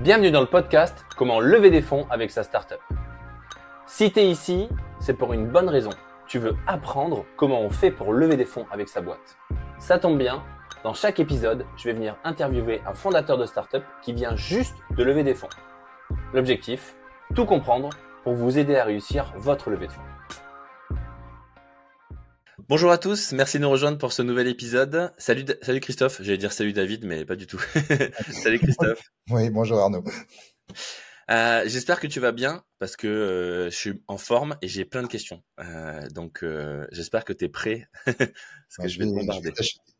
Bienvenue dans le podcast Comment lever des fonds avec sa startup. Si tu ici, c'est pour une bonne raison. Tu veux apprendre comment on fait pour lever des fonds avec sa boîte. Ça tombe bien, dans chaque épisode, je vais venir interviewer un fondateur de startup qui vient juste de lever des fonds. L'objectif, tout comprendre pour vous aider à réussir votre levée de fonds. Bonjour à tous, merci de nous rejoindre pour ce nouvel épisode. Salut, salut Christophe, j'allais dire salut David, mais pas du tout. salut Christophe. Oui, bonjour Arnaud. Euh, J'espère que tu vas bien parce que euh, je suis en forme et j'ai plein de questions. Euh, donc j'espère que tu es prêt parce que je vais, te bombarder.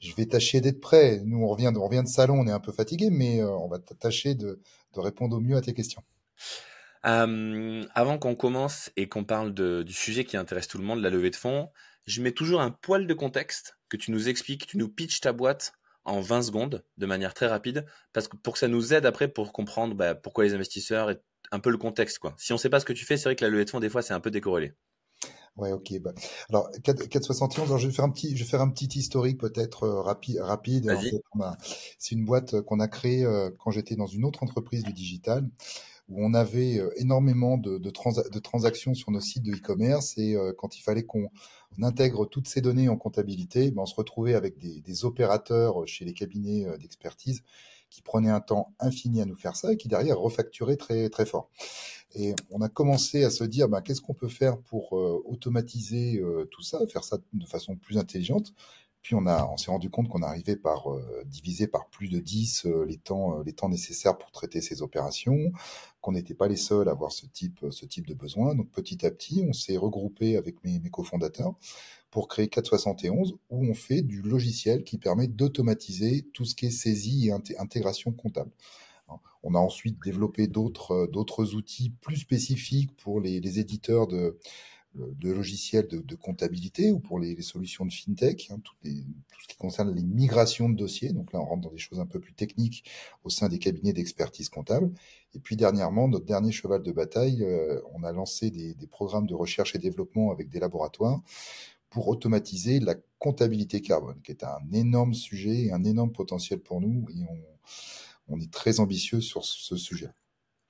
Je vais tâcher, d'être prêt. Nous on revient, on revient de salon, on est un peu fatigué, mais on va tâcher de, de, répondre au mieux à tes questions. avant qu'on commence et qu'on parle de, du sujet qui intéresse tout le monde, la levée de fonds, je mets toujours un poil de contexte, que tu nous expliques, tu nous pitches ta boîte en 20 secondes de manière très rapide, parce que pour que ça nous aide après pour comprendre bah, pourquoi les investisseurs et un peu le contexte. Quoi. Si on ne sait pas ce que tu fais, c'est vrai que la levée de fonds, des fois, c'est un peu décorrélé. Ouais, ok. Bah. Alors, 471, je vais faire un petit, je vais faire un petit historique peut-être euh, rapide. c'est une boîte qu'on a créée euh, quand j'étais dans une autre entreprise du digital où on avait euh, énormément de, transactions sur nos sites de e-commerce et quand il fallait qu'on intègre toutes ces données en comptabilité, ben on se retrouvait avec des, opérateurs chez les cabinets d'expertise qui prenaient un temps infini à nous faire ça et qui derrière refacturaient très très fort. Et on a commencé à se dire, ben, qu'est-ce qu'on peut faire pour euh, automatiser euh, tout ça, faire ça de façon plus intelligente? Puis on, a, on s'est rendu compte qu'on arrivait par euh, diviser par plus de 10 les temps, les temps nécessaires pour traiter ces opérations, qu'on n'était pas les seuls à avoir ce type, ce type de besoin. Donc petit à petit, on s'est regroupé avec mes, mes cofondateurs pour créer 471 où on fait du logiciel qui permet d'automatiser tout ce qui est saisie et intégration comptable. On a ensuite développé d'autres euh, d'autres outils plus spécifiques pour les, les éditeurs de, de logiciels de, comptabilité ou pour les, solutions de fintech, hein, tout, ce qui concerne les migrations de dossiers. Donc là, on rentre dans des choses un peu plus techniques au sein des cabinets d'expertise comptable. Et puis dernièrement, notre dernier cheval de bataille, euh, on a lancé des, programmes de recherche et développement avec des laboratoires pour automatiser la comptabilité carbone, qui est un énorme sujet et un énorme potentiel pour nous. Et on, on est très ambitieux sur ce sujet.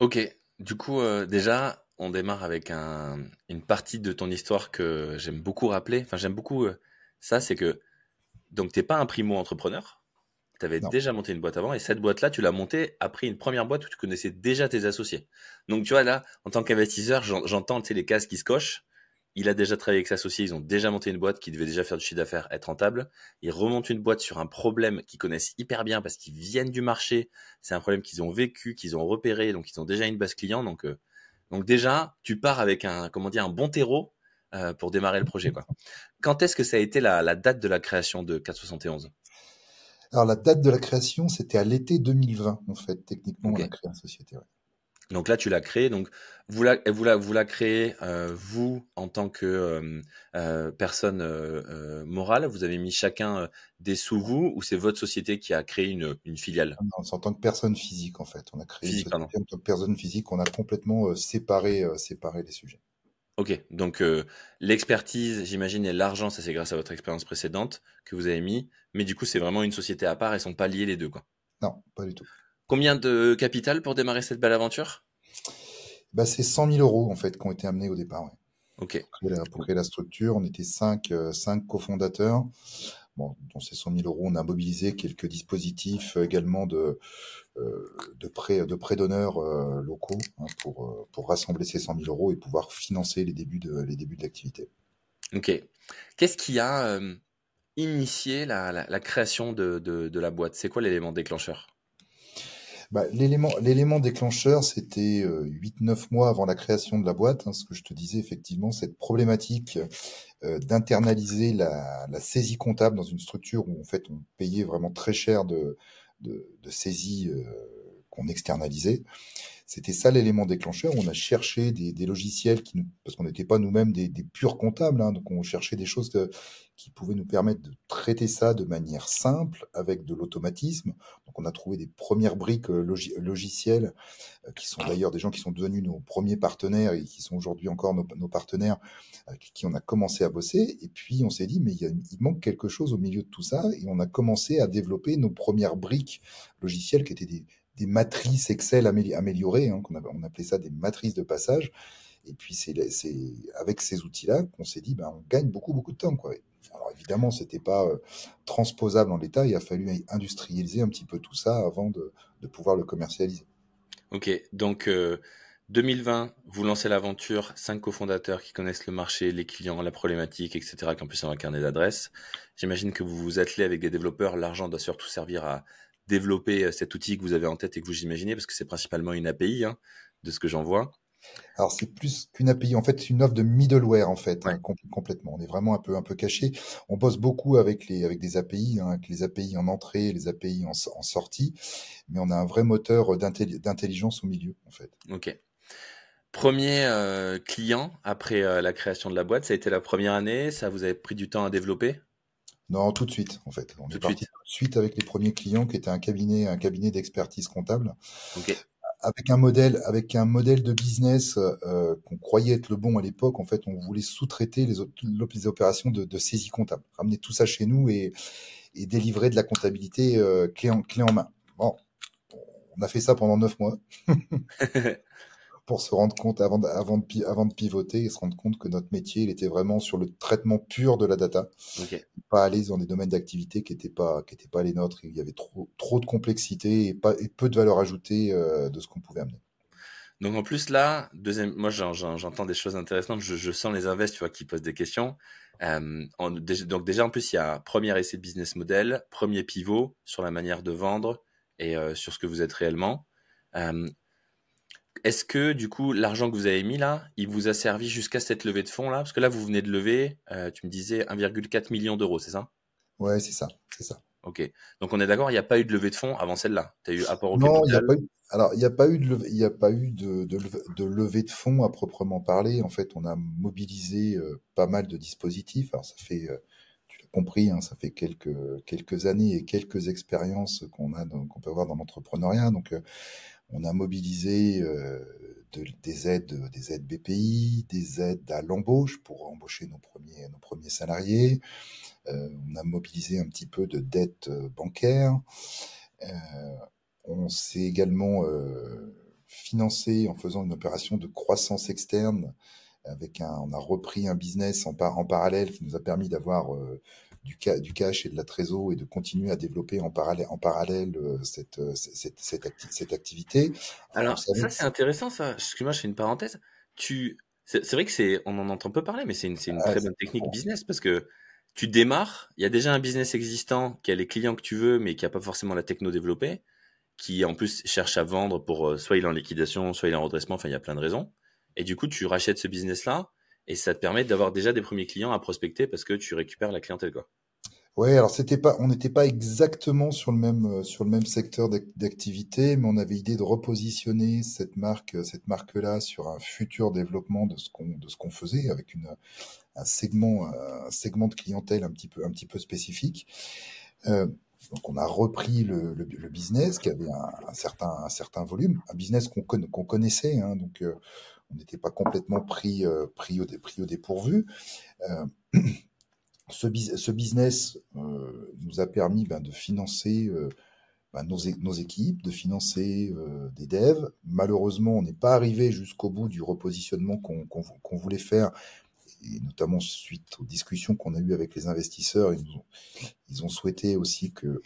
Ok, du coup, euh, déjà, on démarre avec un, une partie de ton histoire que j'aime beaucoup rappeler. Enfin, j'aime beaucoup euh, ça, c'est que donc t'es pas un primo entrepreneur. Tu avais déjà monté une boîte avant et cette boîte-là, tu l'as montée après une première boîte où tu connaissais déjà tes associés. Donc tu vois là, en tant qu'investisseur, j'entends les cases qui se cochent il a déjà travaillé avec ses associés, ils ont déjà monté une boîte qui devait déjà faire du chiffre d'affaires, être rentable. Ils remontent une boîte sur un problème qu'ils connaissent hyper bien parce qu'ils viennent du marché. C'est un problème qu'ils ont vécu, qu'ils ont repéré, donc ils ont déjà une base client. Donc, euh, donc déjà, tu pars avec un, comment dire, un bon terreau euh, pour démarrer le projet. Quoi. Quand est-ce que ça a été la, la date de la création de 471 Alors la date de la création, c'était à l'été 2020 en fait. Techniquement, on a créé la société. Ouais. Donc là, tu l'as créé. Donc vous la, vous la, vous la créez euh, vous en tant que euh, euh, personne euh, morale. Vous avez mis chacun des sous vous ou c'est votre société qui a créé une, une filiale? Ah Non, c'est en tant que personne physique en fait. On a créé en tant que personne physique. On a complètement séparé, séparé les sujets. Ok, donc l'expertise, j'imagine, et l'argent, ça c'est grâce à votre expérience précédente que vous avez mis. Mais du coup, c'est vraiment une société à part. Ils sont pas liés les deux, quoi. Non, pas du tout. Combien de capital pour démarrer cette belle aventure? Bah, C'est 100 000 euros en fait qui ont été amenés au départ. Ouais. Pour créer, la, structure, on était cinq, euh, cinq cofondateurs. Bon, dans ces 100 000 euros, on a mobilisé quelques dispositifs également de, euh, de prêts de prêt d'honneur euh, locaux hein, pour, euh, pour rassembler ces 100 000 euros et pouvoir financer les débuts de les débuts de l'activité. Ok. Qu'est-ce qui a euh, initié la, la, la création de, de, de la boîte? C'est quoi l'élément déclencheur? Bah, l'élément, déclencheur, c'était euh, 8-9 mois avant la création de la boîte. Hein, ce que je te disais, effectivement, cette problématique euh, d'internaliser la, la, saisie comptable dans une structure où, en fait, on payait vraiment très cher de, de, de saisie euh, qu'on externalisait. C'était ça l'élément déclencheur. On a cherché des, logiciels qui, parce qu'on n'était pas nous-mêmes des, purs comptables, hein, donc on cherchait des choses qui pouvaient nous permettre de traiter ça de manière simple avec de l'automatisme. Donc on a trouvé des premières briques euh, log logicielles euh, qui sont d'ailleurs des gens qui sont devenus nos premiers partenaires et qui sont aujourd'hui encore nos, partenaires avec qui on a commencé à bosser. Et puis on s'est dit mais il manque quelque chose au milieu de tout ça et on a commencé à développer nos premières briques logicielles qui étaient des des matrices Excel améliorées, hein, on, appelait ça des matrices de passage. Et puis c'est avec ces outils-là qu'on s'est dit, ben, on gagne beaucoup beaucoup de temps. Quoi. Alors évidemment, c'était pas euh, transposable en l'état. Il a fallu industrialiser un petit peu tout ça avant de, pouvoir le commercialiser. Ok, donc 2020, euh, vous lancez l'aventure, cinq cofondateurs qui connaissent le marché, les clients, la problématique, etc., qui ont pu avoir un carnet d'adresses. J'imagine que vous vous attelez avec des développeurs. L'argent doit surtout servir à développer euh, cet outil que vous avez en tête et que vous imaginez, parce que c'est principalement une API, hein, de ce que j'en vois. Alors c'est plus qu'une API, en fait, c'est une offre de middleware en fait, hein, complètement. On est vraiment un peu un peu caché. On bosse beaucoup avec les avec des API, hein, avec les API en entrée, les API en, sortie, mais on a un vrai moteur d'intelligence au milieu en fait. Ok. Premier euh, client après euh, la création de la boîte, ça a été la première année. Ça vous avez pris du temps à développer? Non, tout de suite en fait. On est parti tout de suite avec les premiers clients qui étaient un cabinet un cabinet d'expertise comptable. Ok avec un modèle, avec un modèle de business euh, qu'on croyait être le bon à l'époque, en fait, on voulait sous-traiter les, les, opérations de, de, saisie comptable, ramener tout ça chez nous et, et délivrer de la comptabilité euh, clé, en, clé en main. Bon, on a fait ça pendant neuf mois. pour se rendre compte avant de, avant de, avant de pivoter et se rendre compte que notre métier il était vraiment sur le traitement pur de la data, pas aller dans des domaines d'activité qui n'étaient pas qui étaient pas les nôtres. Il y avait trop trop de complexité et pas et peu de valeur ajoutée euh, de ce qu'on pouvait amener. Donc en plus là, deuxième, moi j'entends des choses intéressantes. Je, sens les invests, tu vois, qui posent des questions. Euh, donc déjà en plus il y a un premier essai de business model, premier pivot sur la manière de vendre et euh, sur ce que vous êtes réellement. Est-ce que du coup l'argent que vous avez mis là, il vous a servi jusqu'à cette levée de fonds là? Parce que là vous venez de lever, euh, tu me disais 1,4 million d'euros, c'est ça? Ouais, c'est ça, c'est ça. Ok. Donc on est d'accord, il n'y a pas eu de levée de fonds avant celle-là? Tu as eu apport au non, a pas eu. Alors il n'y a pas eu de levée, il a pas eu de, de, levée de fonds à proprement parler. En fait, on a mobilisé euh, pas mal de dispositifs. Alors ça fait, euh, tu l'as compris, hein, ça fait quelques quelques années et quelques expériences qu'on a, qu'on peut avoir dans l'entrepreneuriat. Donc on a mobilisé euh, des aides, des aides BPI, des aides à l'embauche pour embaucher nos premiers, nos premiers salariés. Euh, on a mobilisé un petit peu de dettes euh, bancaires. on s'est également financé en faisant une opération de croissance externe avec un, on a repris un business en, en parallèle qui nous a permis d'avoir du, du cash et de la trésor et de continuer à développer en parallèle, en parallèle euh, cette, euh, cette, activité. Alors, ça, c'est intéressant, ça. Excuse-moi, je fais une parenthèse. Tu, c'est vrai que c'est, on en entend peu parler, mais c'est une, une ah, très bonne technique business parce que tu démarres, il y a déjà un business existant qui a les clients que tu veux, mais qui n'a pas forcément la techno développée, qui en plus cherche à vendre pour euh, soit il est en liquidation, soit il est en redressement, enfin il y a plein de raisons. Et du coup, tu rachètes ce business-là et ça te permet d'avoir déjà des premiers clients à prospecter parce que tu récupères la clientèle, quoi. Ouais, alors c'était pas, on n'était pas exactement sur le même euh, sur le même secteur d'activité, mais on avait idée de repositionner cette marque euh, cette marque-là sur un futur développement de ce qu'on de ce qu'on faisait avec une un segment un segment de clientèle un petit peu un petit peu spécifique. Euh, donc on a repris le, le, business qui avait un, certain un certain volume, un business qu'on qu'on connaissait, hein, donc on n'était pas complètement pris pris au pris dépourvu. Euh, ce, business euh, nous a permis ben, de financer euh, ben, nos, équipes, de financer euh, des devs. Malheureusement, on n'est pas arrivé jusqu'au bout du repositionnement qu'on voulait faire, et notamment suite aux discussions qu'on a eues avec les investisseurs. Ils ont souhaité aussi que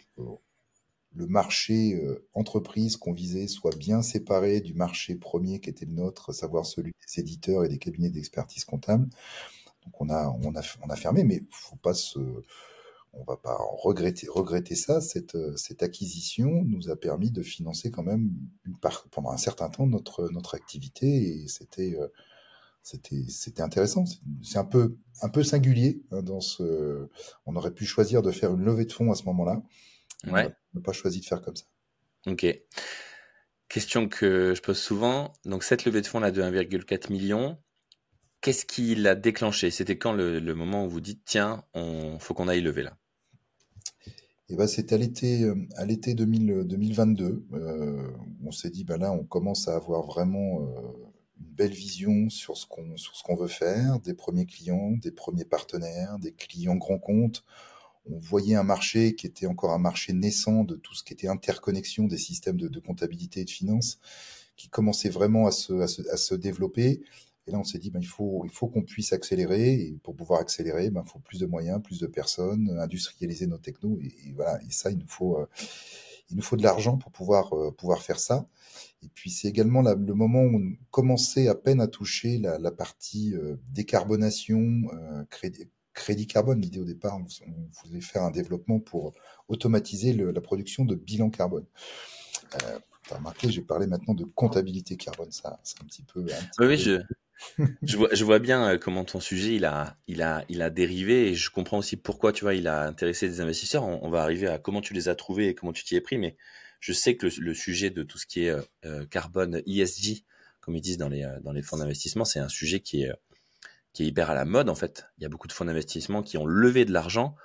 le marché entreprise qu'on visait soit bien séparé du marché premier qui était le nôtre, à savoir celui des éditeurs et des cabinets d'expertise comptable. Donc on a, on a, on a fermé, mais faut pas se, on va pas regretter, regretter ça. Cette, cette acquisition nous a permis de financer quand même une part, pendant un certain temps notre, notre activité et c'était, c'était, c'était intéressant. C'est un peu, un peu singulier hein, dans ce. On aurait pu choisir de faire une levée de fonds à ce moment-là. Ouais. On n'a pas choisi de faire comme ça. Ok. Question que je pose souvent. Donc cette levée de fonds là de 1,4 million, Qu'est-ce qui l'a déclenché? C'était quand le, moment où vous dites tiens, on faut qu'on aille lever là? Eh ben, c'était à l'été, euh, à l'été 2022. Euh, on s'est dit, ben là, on commence à avoir vraiment euh, une belle vision sur ce qu'on sur ce qu'on veut faire, des premiers clients, des premiers partenaires, des clients grands comptes. On voyait un marché qui était encore un marché naissant de tout ce qui était interconnexion des systèmes de, comptabilité et de finance, qui commençait vraiment à se, à se, développer. Et là, on s'est dit, ben, il faut, il faut qu'on puisse accélérer. Et pour pouvoir accélérer, ben, il faut plus de moyens, plus de personnes, industrialiser nos technos. Et, voilà. Et ça, il nous faut, euh, il nous faut de l'argent pour pouvoir, euh, pouvoir faire ça. Et puis, c'est également le moment où on commençait à peine à toucher la, la partie euh, décarbonation, crédit, crédit carbone. L'idée au départ, on, voulait faire un développement pour automatiser la production de bilan carbone. Euh, tu as remarqué, j'ai parlé maintenant de comptabilité carbone. Ça, c'est un petit peu. oui, je, je, vois, je vois bien euh, comment ton sujet il a, il a, il a dérivé et je comprends aussi pourquoi tu vois il a intéressé des investisseurs. On, va arriver à comment tu les as trouvés et comment tu t'y es pris, mais je sais que le, sujet de tout ce qui est euh, euh carbone ESG, comme ils disent dans les, dans les fonds d'investissement, c'est un sujet qui est qui est hyper à la mode en fait. Il y a beaucoup de fonds d'investissement qui ont levé de l'argent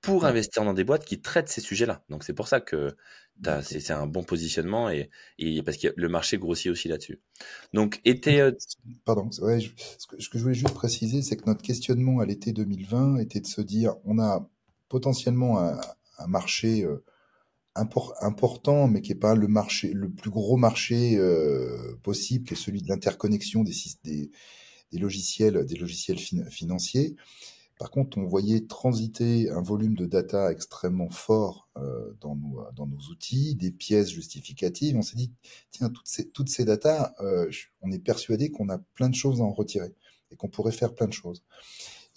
pour investir dans des boîtes qui traitent ces sujets-là. Donc c'est pour ça que c'est un bon positionnement et, et, parce que le marché grossit aussi là-dessus. Donc était euh, pardon, ouais, ce, que, je voulais juste préciser, c'est que notre questionnement à l'été 2020 était de se dire, on a potentiellement un, un marché euh, important, mais qui est pas le marché, le plus gros marché euh, possible, qui est celui de l'interconnexion des, des des logiciels, des logiciels financiers. Par contre, on voyait transiter un volume de data extrêmement fort euh, dans, nos, dans nos outils, des pièces justificatives. On s'est dit, tiens, toutes ces, toutes ces datas, euh, on est persuadé qu'on a plein de choses à en retirer et qu'on pourrait faire plein de choses.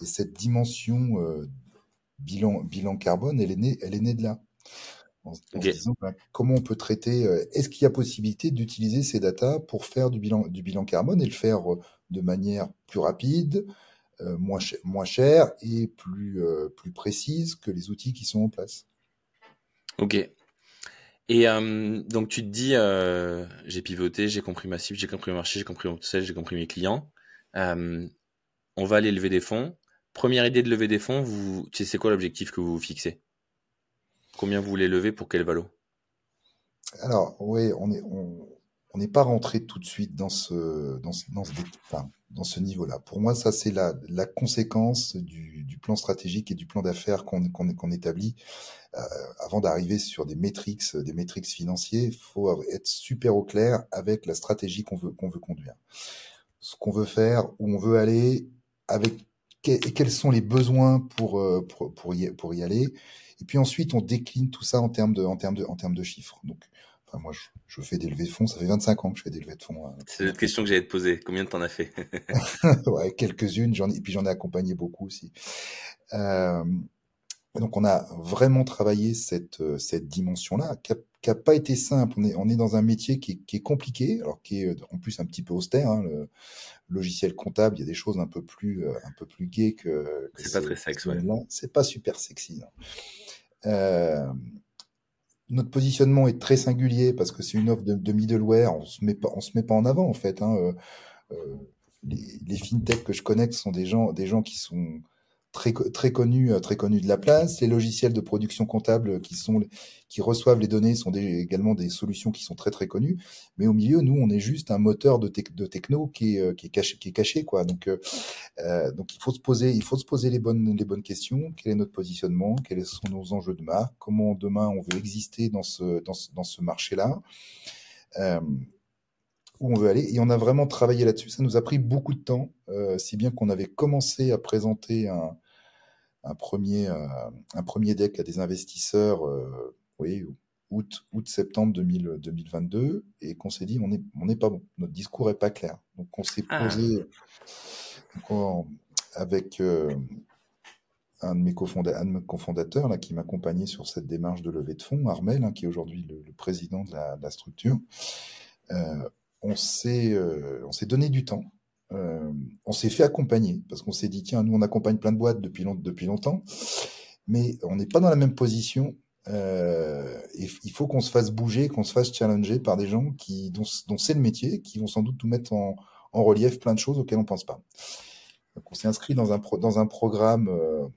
Et cette dimension euh, bilan, bilan carbone, elle est née, elle est née de là. En, se disant, ben, comment on peut traiter, est-ce qu'il y a possibilité d'utiliser ces datas pour faire du bilan, du bilan carbone et le faire de manière plus rapide, euh, moins, moins cher et plus, euh, plus précise que les outils qui sont en place? Ok. Et euh, donc tu te dis, j'ai pivoté, j'ai compris ma cible, j'ai compris le marché, j'ai compris mon sel, j'ai compris mes clients. on va aller lever des fonds. Première idée de lever des fonds, vous, c'est quoi l'objectif que vous vous fixez? Combien vous voulez lever pour quel valo? Alors oui, on est, on, on n'est pas rentré tout de suite dans ce, dans ce, dans ce, dans ce niveau-là. Pour moi, ça, c'est la, la conséquence du, du plan stratégique et du plan d'affaires qu'on qu'on établit. Euh, avant d'arriver sur des métriques, des métriques financiers, il faut être super au clair avec la stratégie qu'on veut, qu'on veut conduire. Ce qu'on veut faire, où on veut aller, avec et quels sont les besoins pour, euh, pour, y, pour y aller. Et puis ensuite, on décline tout ça en termes de, en termes de, en termes de chiffres. Donc, moi, je, fais des levées de fonds. Ça fait 25 ans que je fais des levées de fonds. Hein. C'est l'autre question que j'allais te poser. Combien temps as fait? Ouais, quelques-unes. J'en et puis j'en ai accompagné beaucoup aussi. Euh, donc, on a vraiment travaillé cette cette dimension-là, qui n'a pas été simple. On est on est dans un métier qui est, qui est compliqué, alors qui est en plus un petit peu austère. Hein, le logiciel comptable, il y a des choses un peu plus un peu plus gay que. que c'est pas très sexy. Ouais. C'est pas super sexy. Non. Euh, notre positionnement est très singulier parce que c'est une offre de, middleware. On se met pas, on se met pas en avant en fait. Hein. Euh, euh, les, les fintechs que je connais sont des gens, des gens qui sont très très connus euh, très connus de la place. Les logiciels de production comptable qui sont qui reçoivent les données sont également des solutions qui sont très très connues. Mais au milieu nous on est juste un moteur de, de techno qui est, euh, qui est caché qui est caché quoi. Donc euh, euh, donc il faut se poser il faut se poser les bonnes les bonnes questions. Quel est notre positionnement? Quels sont nos enjeux de marque? Comment demain on veut exister dans ce dans ce, dans ce marché là euh, où on veut aller. Et on a vraiment travaillé là-dessus. Ça nous a pris beaucoup de temps, euh, si bien qu'on avait commencé à présenter un, un premier, euh, un premier deck à des investisseurs, euh, oui, août, août septembre 2022, et qu'on s'est dit on n'est on est pas bon, notre discours est pas clair. Donc on s'est ah. posé avec euh, un de mes cofondateurs là, qui m'accompagnait sur cette démarche de levée de fonds, Armel, hein, qui est aujourd'hui le, le, président de la, de la structure. Euh, on s'est euh, on s'est donné du temps. Euh, on s'est fait accompagner parce qu'on s'est dit tiens nous on accompagne plein de boîtes depuis depuis longtemps, mais on n'est pas dans la même position. Euh, il faut qu'on se fasse bouger, qu'on se fasse challenger par des gens qui dont, dont c'est le métier, qui vont sans doute nous mettre en, en relief plein de choses auxquelles on pense pas. Donc on s'est inscrit dans un dans un programme euh,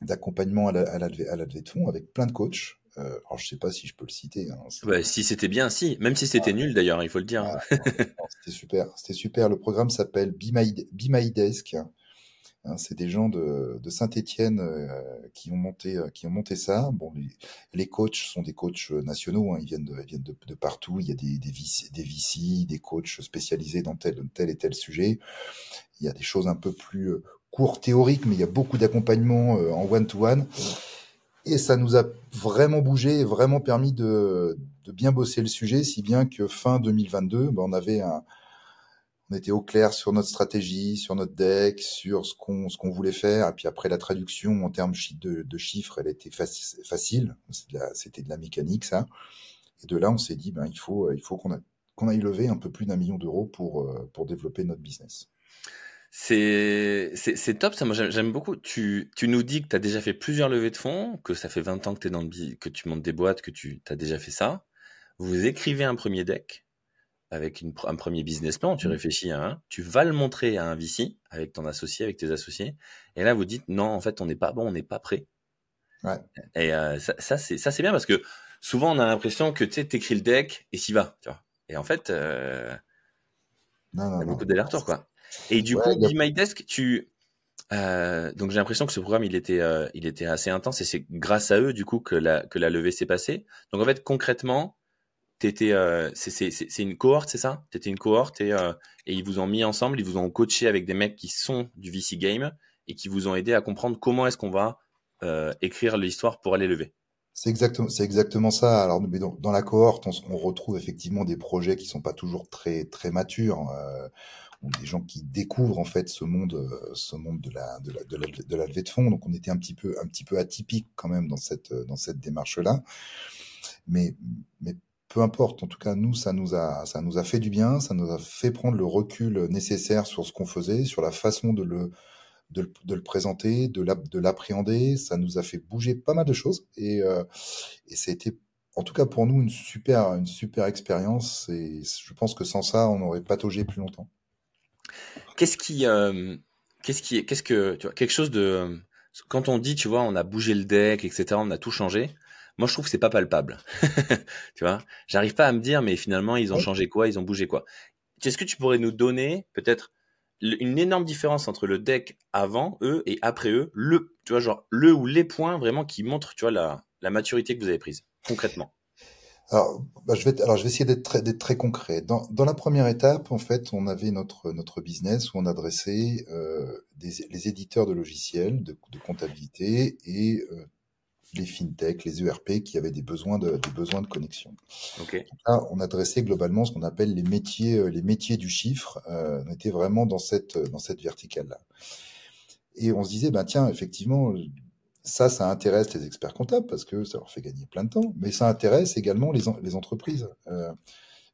d'accompagnement à la, à, la à la levée de fonds avec plein de coachs euh, alors je sais pas si je peux le citer. Hein, bah, si c'était bien, si. Même si c'était nul d'ailleurs, il faut le dire. c'était super. C'était super. Le programme s'appelle Be My, Desk. Hein, c'est des gens de, de Saint-Étienne qui ont monté qui ont monté ça. Bon, les, coachs sont des coachs nationaux. Hein, ils viennent de, viennent de, de, partout. Il y a des des VC, des VC, des coachs spécialisés dans tel tel et tel sujet. Il y a des choses un peu plus courtes théoriques, mais il y a beaucoup d'accompagnement en one to one. Et ça nous a vraiment bougé, vraiment permis de, de bien bosser le sujet, si bien que fin 2022, ben, on avait un, on était au clair sur notre stratégie, sur notre deck, sur ce qu'on ce qu'on voulait faire. Et puis après la traduction en termes de, chiffres, elle était facile. C'était de, la mécanique ça. Et de là, on s'est dit ben il faut il faut qu'on qu'on aille lever un peu plus d'un million d'euros pour euh, pour développer notre business. C'est c'est top ça, moi j'aime beaucoup. Tu, tu nous dis que tu as déjà fait plusieurs levées de fonds, que ça fait 20 ans que, es dans le, que tu montes des boîtes, que tu as déjà fait ça. Vous écrivez un premier deck avec une, un premier business plan, tu mmh. réfléchis à un, tu vas le montrer à un VC avec ton associé, avec tes associés, et là vous dites non, en fait on n'est pas bon, on n'est pas prêt. Ouais. Et euh, ça, ça c'est ça c'est bien parce que souvent on a l'impression que tu sais t'écris le deck et s'y vas, tu vois. Et en fait, euh, non, non, il y a beaucoup d'allers-retours quoi. Et du coup, Be My Desk, tu euh, donc j'ai l'impression que ce programme il était euh, il était assez intense et c'est grâce à eux du coup que la que la levée s'est passée. Donc en fait concrètement, t'étais euh, c'est c'est c'est une cohorte, c'est ça? T'étais une cohorte et euh, et ils vous ont mis ensemble, ils vous ont coaché avec des mecs qui sont du VC game et qui vous ont aidé à comprendre comment est-ce qu'on va écrire l'histoire pour aller lever. C'est exactement, c'est exactement ça. Alors, mais dans, dans la cohorte, on, on, retrouve effectivement des projets qui sont pas toujours très très matures. Euh, des gens qui découvrent en fait ce monde, euh, ce monde de la, de la, de la, de la levée de fonds. Donc on était un petit peu, un petit peu atypique quand même dans cette, dans cette démarche-là. Mais, mais peu importe. En tout cas, nous, ça nous a, ça nous a fait du bien. Ça nous a fait prendre le recul nécessaire sur ce qu'on faisait, sur la façon de le, de le, de le présenter, de l'appréhender. Ça nous a fait bouger pas mal de choses et, euh, et ça a été en tout cas pour nous une super une super expérience et je pense que sans ça on aurait pataugé plus longtemps. Qu'est-ce qui, euh, qu'est-ce qui, qu'est-ce que, tu vois, quelque chose de, quand on dit, tu vois, on a bougé le deck, etc., on a tout changé. Moi, je trouve que c'est pas palpable. tu vois, j'arrive pas à me dire, mais finalement, ils ont changé quoi, ils ont bougé quoi. Est-ce que tu pourrais nous donner peut-être une énorme différence entre le deck avant eux et après eux, le, tu vois, genre le ou les points vraiment qui montrent, tu vois, la, la maturité que vous avez prise concrètement? Alors, bah, je vais, alors, je vais essayer d'être très, très concret. Dans, dans la première étape, en fait, on avait notre, notre business où on adressait euh, des, les éditeurs de logiciels, de, de comptabilité et euh, les fintech, les ERP qui avaient des besoins de, des besoins de connexion. Okay. Là, on adressait globalement ce qu'on appelle les métiers, euh, les métiers du chiffre. Euh, on était vraiment dans cette, dans cette verticale-là. Et on se disait, ben tiens, effectivement, ça, ça intéresse les experts comptables parce que ça leur fait gagner plein de temps, mais ça intéresse également les, les entreprises. Euh,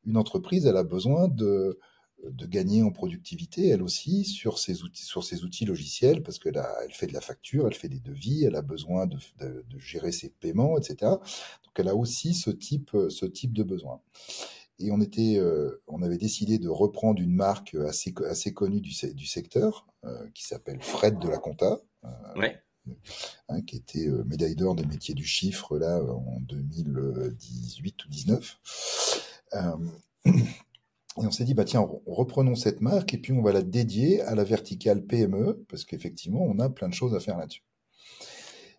une entreprise, elle a besoin de, de gagner en productivité, elle aussi, sur ses outils, sur ses outils logiciels, parce que là, elle fait de la facture, elle fait des devis, elle a besoin de, de, de gérer ses paiements, etc. Donc, elle a aussi ce type, ce type de besoin. Et on était, euh, on avait décidé de reprendre une marque assez, assez connue du, du secteur, euh, qui s'appelle Fred de la Compta. Euh, ouais Hein, qui était euh, médaille d'or des métiers du chiffre là en 2018 ou 19. Euh, et on s'est dit, bah tiens, reprenons cette marque et puis on va la dédier à la verticale PME, parce qu'effectivement, on a plein de choses à faire là-dessus.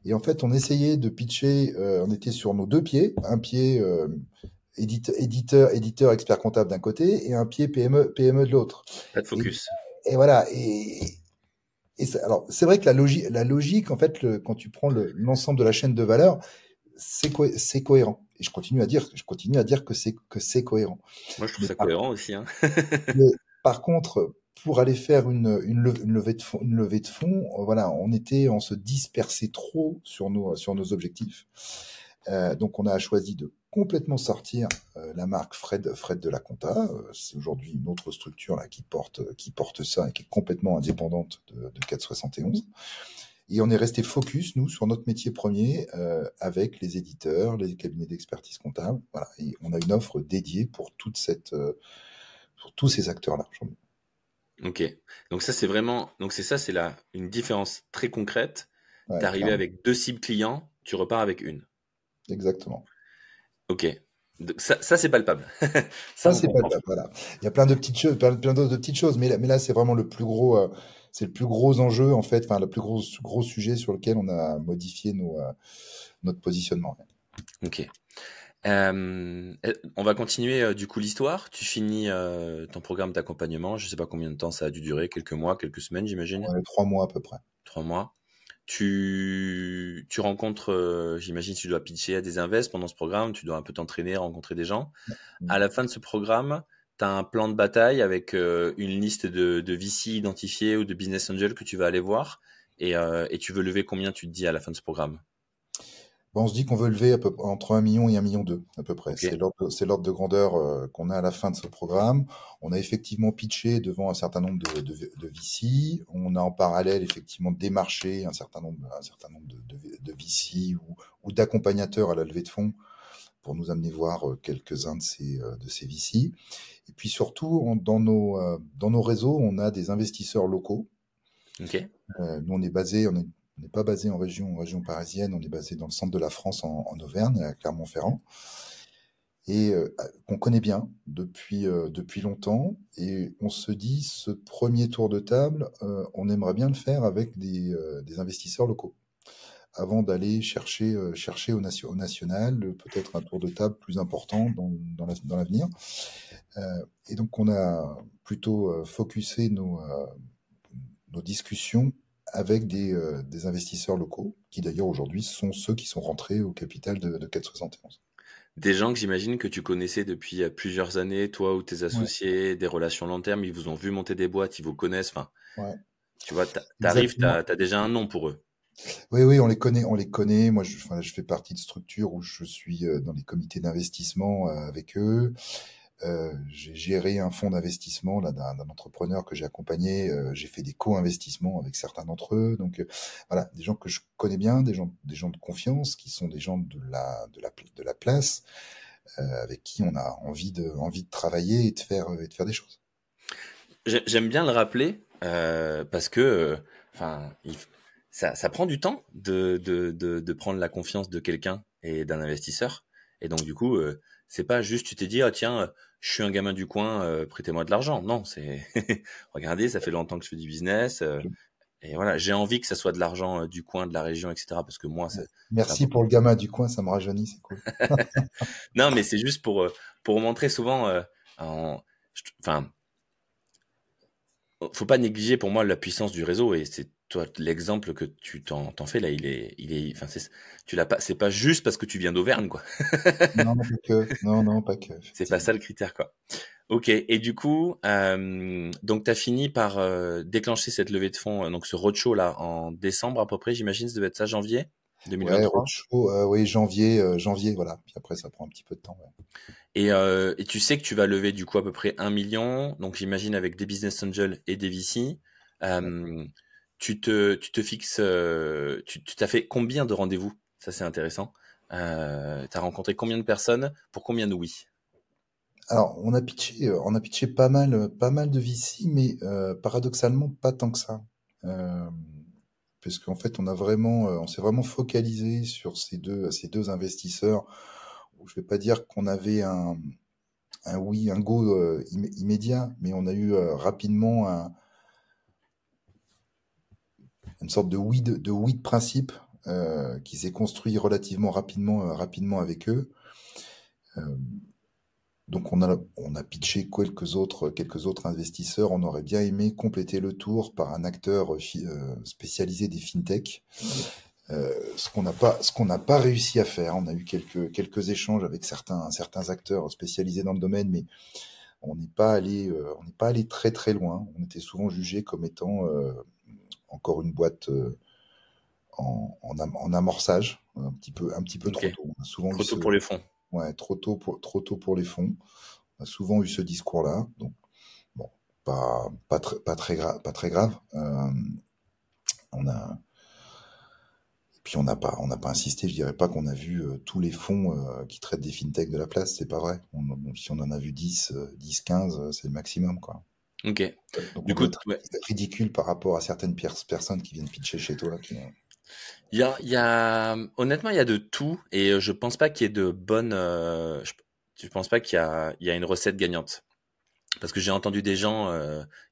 Et en fait, on essayait de pitcher, euh, on était sur nos deux pieds, un pied euh, éditeur, éditeur, éditeur, expert comptable d'un côté et un pied PME, PME de l'autre. Pas de focus. Et, et voilà. Et, alors, c'est vrai que la logique, la logique, en fait, le, quand tu prends l'ensemble de la chaîne de valeur, c'est co cohérent. Et je continue à dire, je continue à dire que c'est que c'est cohérent. Moi, je trouve ça cohérent aussi. Hein. par contre, pour aller faire une, une, levée de fonds, une levée de fonds, voilà, on était, on se dispersait trop sur nos sur nos objectifs. Euh, donc, on a choisi de complètement sortir euh, la marque Fred Fred de la Compta. Euh, c'est aujourd'hui une autre structure là qui porte qui porte ça et qui est complètement indépendante de, de 471. Et on est resté focus nous sur notre métier premier euh, avec les éditeurs, les cabinets d'expertise comptable. Voilà, et on a une offre dédiée pour toute cette pour tous ces acteurs là. Ok, donc ça c'est vraiment donc c'est ça c'est là une différence très concrète. Ouais, T'es avec deux cibles clients, tu repars avec une. Exactement. Ok. Ça, ça c'est palpable. ça, c'est palpable. Voilà. Il y a plein de petites choses, plein, d'autres petites choses, mais là, mais là c'est vraiment le plus gros, euh, c'est le plus gros enjeu en fait, enfin le plus gros gros sujet sur lequel on a modifié nos, notre positionnement. Ok. Euh, on va continuer euh, du coup l'histoire. Tu finis euh, ton programme d'accompagnement. Je sais pas combien de temps ça a dû durer, quelques mois, quelques semaines, j'imagine. trois mois à peu près. Trois mois. Tu, tu rencontres, j'imagine, tu dois pitcher à des invests pendant ce programme. Tu dois un peu t'entraîner, rencontrer des gens. À la fin de ce programme, tu as un plan de bataille avec une liste de, de VC identifiés ou de business angels que tu vas aller voir. Et, et tu veux lever combien, tu te dis, à la fin de ce programme? On se dit qu'on veut lever à peu, entre 1 million et 1 million 2 à peu près. C'est l'ordre de grandeur euh, qu'on a à la fin de ce programme. On a effectivement pitché devant un certain nombre de, de, de VC. On a en parallèle effectivement démarché un certain nombre, un certain nombre de, de VC ou, ou d'accompagnateurs à la levée de fonds pour nous amener voir euh, quelques-uns de ces, euh, de ces VC. Et puis surtout, dans, nos, dans nos réseaux, on a des investisseurs locaux. Okay. nous, on est basé, on est on n'est pas basé en région, parisienne, on est basé dans le centre de la France, en, Auvergne, à Clermont-Ferrand, et euh, qu'on connaît bien depuis, euh, depuis longtemps. Et on se dit, ce premier tour de table, euh, on aimerait bien le faire avec des, investisseurs locaux, avant d'aller chercher, chercher au national peut-être un tour de table plus important dans, dans l'avenir. et donc on a plutôt focusé nos, nos discussions avec des, euh, des investisseurs locaux, qui d'ailleurs aujourd'hui sont ceux qui sont rentrés au capital de, de 471. Des gens que j'imagine que tu connaissais depuis euh, plusieurs années, toi ou tes associés, des relations long terme, ils vous ont vu monter des boîtes, ils vous connaissent. Enfin, ouais. Tu vois, t'arrives, tu as, déjà un nom pour eux. Oui, oui, on les connaît, on les connaît. Moi, je, je fais partie de structures où je suis euh, dans les comités d'investissement avec eux. Euh, j'ai géré un fonds d'investissement là d'un entrepreneur que j'ai accompagné. Euh, j'ai fait des co-investissements avec certains d'entre eux. Donc euh, voilà, des gens que je connais bien, des gens, des gens de confiance, qui sont des gens de la de la de la place, avec qui on a envie de envie de travailler et de faire et de faire des choses. J'aime bien le rappeler parce que enfin ça, ça prend du temps de, de, de, prendre la confiance de quelqu'un et d'un investisseur. Et donc du coup, c'est pas juste tu t'es dit ah tiens je suis un gamin du coin, euh, prêtez-moi de l'argent. Non, c'est regardez, ça fait longtemps que je fais du business. Euh, et voilà, j'ai envie que ça soit de l'argent euh, du coin, de la région, etc. Parce que moi, merci pour le gamin du coin, ça me rajeunit, c'est cool. non, mais c'est juste pour pour montrer souvent, en, enfin, faut pas négliger pour moi la puissance du réseau et c'est toi, l'exemple que tu t'en, fais là, il est, il est, enfin, c'est, tu l'as pas, c'est pas juste parce que tu viens d'Auvergne, quoi. non, pas que. Non, non, pas que. C'est pas ça le critère, quoi. Ok. Et du coup, euh, donc as fini par euh, déclencher cette levée de fonds, euh, donc ce roadshow là en décembre à peu près, j'imagine, ça devait être ça, janvier 2023. Ouais, roadshow, oui, janvier, janvier, voilà. Puis après, ça prend un petit peu de temps. Et, et, tu sais que tu vas lever du coup à peu près un million, donc j'imagine avec des business angels et des VC tu te, tu te fixes, euh, tu t'as fait combien de rendez-vous? Ça, c'est intéressant. Euh, tu as rencontré combien de personnes? Pour combien de oui? Alors, on a pitché, euh, on a pitché pas mal, pas mal de VC, mais paradoxalement pas tant que ça. parce qu'en fait, on a vraiment, on s'est vraiment focalisé sur ces deux, ces deux investisseurs. Où je vais pas dire qu'on avait un, un oui, un go immédiat, mais on a eu rapidement un, une sorte de oui de, principe euh, qui s'est construit relativement rapidement, euh, rapidement avec eux. Euh, donc on a, on a pitché quelques autres, quelques autres investisseurs. On aurait bien aimé compléter le tour par un acteur spécialisé des fintech. Ce qu'on n'a pas, ce qu'on n'a pas réussi à faire. On a eu quelques quelques échanges avec certains certains acteurs spécialisés dans le domaine, mais on n'est pas allé, on n'est pas allé très très loin. On était souvent jugé comme étant encore une boîte euh, en, en, amorçage, un petit peu, un petit peu trop tôt. souvent trop tôt pour les fonds. Ouais, trop tôt pour, trop tôt pour les fonds. On a souvent eu ce discours-là. Donc, bon, pas, pas, pas, très, grave pas très grave. Euh, on a, et puis on n'a pas, on n'a pas insisté. Je dirais pas qu'on a vu euh, tous les fonds qui traitent des fintechs de la place. C'est pas vrai. si on en a vu 10, 10, 15, c'est le maximum, quoi. Ok. du coup, c'est ridicule par rapport à certaines personnes qui viennent pitcher chez toi. Il y a, il y a, honnêtement, il y a de tout et euh, je pense pas qu'il y ait de bonnes. Euh, je, pense pas qu'il y y a une recette gagnante? parce que j'ai entendu des gens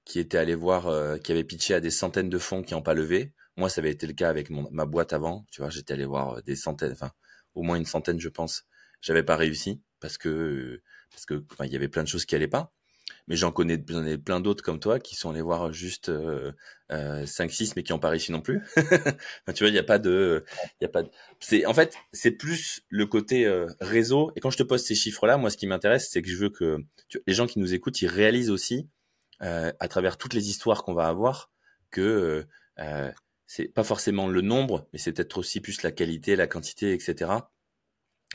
qui étaient allés voir, qui avaient pitché à des centaines de fonds qui n'ont pas levé. Moi, ça avait été le cas avec mon, ma boîte avant. Tu vois, j'étais allé voir des centaines, enfin, au moins une centaine, je pense. J'avais pas réussi parce que parce que il y avait plein de choses qui allaient pas mais j'en connais, j'en ai plein d'autres comme toi qui sont allés voir juste euh, 5-6 euh, mais qui n'ont pas réussi non plus. tu vois, il n'y a pas de, il y a pas de... c'est en fait c'est plus le côté euh, réseau. Et quand je te pose ces chiffres-là, moi ce qui m'intéresse, c'est que je veux que les gens qui nous écoutent, ils réalisent aussi euh, à travers toutes les histoires qu'on va avoir que c'est pas forcément le nombre, mais c'est peut-être aussi plus la qualité, la quantité, etc.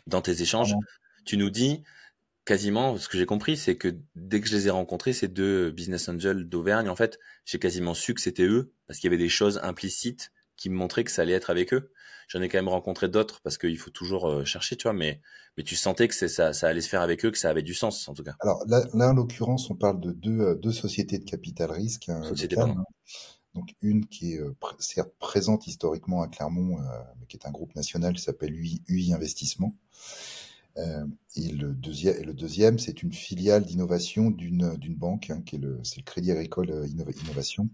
Dans tes échanges, tu nous dis quasiment, ce que j'ai compris, c'est que dès que je les ai rencontrés, ces deux business angels d'Auvergne, en fait, j'ai quasiment su que c'était eux, parce qu'il y avait des choses implicites qui me montraient que ça allait être avec eux. J'en ai quand même rencontré d'autres, parce qu'il faut toujours euh, chercher, tu vois, mais, mais tu sentais que ça, ça allait se faire avec eux, que ça avait du sens, en tout cas. Alors là, là en l'occurrence, on parle de deux, euh, deux sociétés de capital risque. Hein, donc une qui est euh, certes présente historiquement à Clermont, mais qui est un groupe national qui s'appelle UI, UI Investissement. Euh, et, le deuxième, c'est une filiale d'innovation d'une banque, hein, qui est le, c'est le Crédit Agricole euh, Innovation,